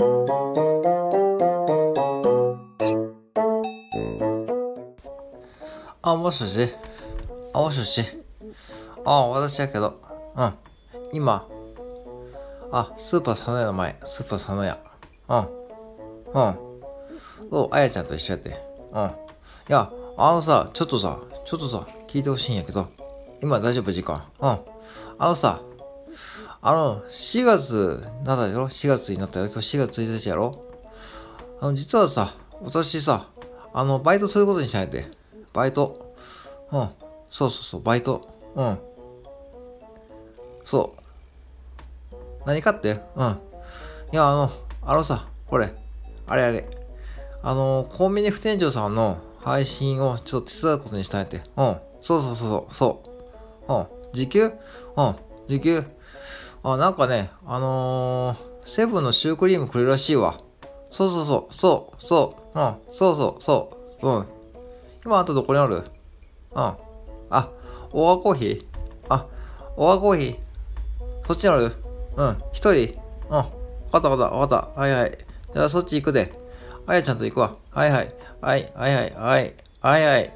あ、もしもしあ、もしもしあ、私やけど。うん。今。あ、スーパー佐野屋の前。スーパー佐野屋。うん。うん。そう、あやちゃんと一緒やって。うん。いや、あのさ、ちょっとさ、ちょっとさ、聞いてほしいんやけど。今大丈夫?時間。うん。あのさ、あの、4月、なんだよ ?4 月になったよ。今日4月1日やろ？あの、実はさ、私さ、あの、バイトすることにしたんやって。バイト。うん。そうそうそう、バイト。うん。そう。何かって？うん。いや、あの、あのさ、これ、あれあれ。あの、コンビニ不天井さんの配信をちょっと手伝うことにしたんやって。うん。そうそうそう、そう。うん。時給？うん。時給？あ、なんかね、あのー、セブンのシュークリームくれるらしいわ。そうそうそう、そう、そう、うん、そうそう、そう、うん。今あんたどこにある？うん。あ、オアコーヒー？あ、オアコーヒーそっちにある？うん、一人？うん、わかったわかったわかった。はいはい。じゃあそっち行くで。あやちゃんと行くわ。はいはい。はい、はいはい、はい、はいはい。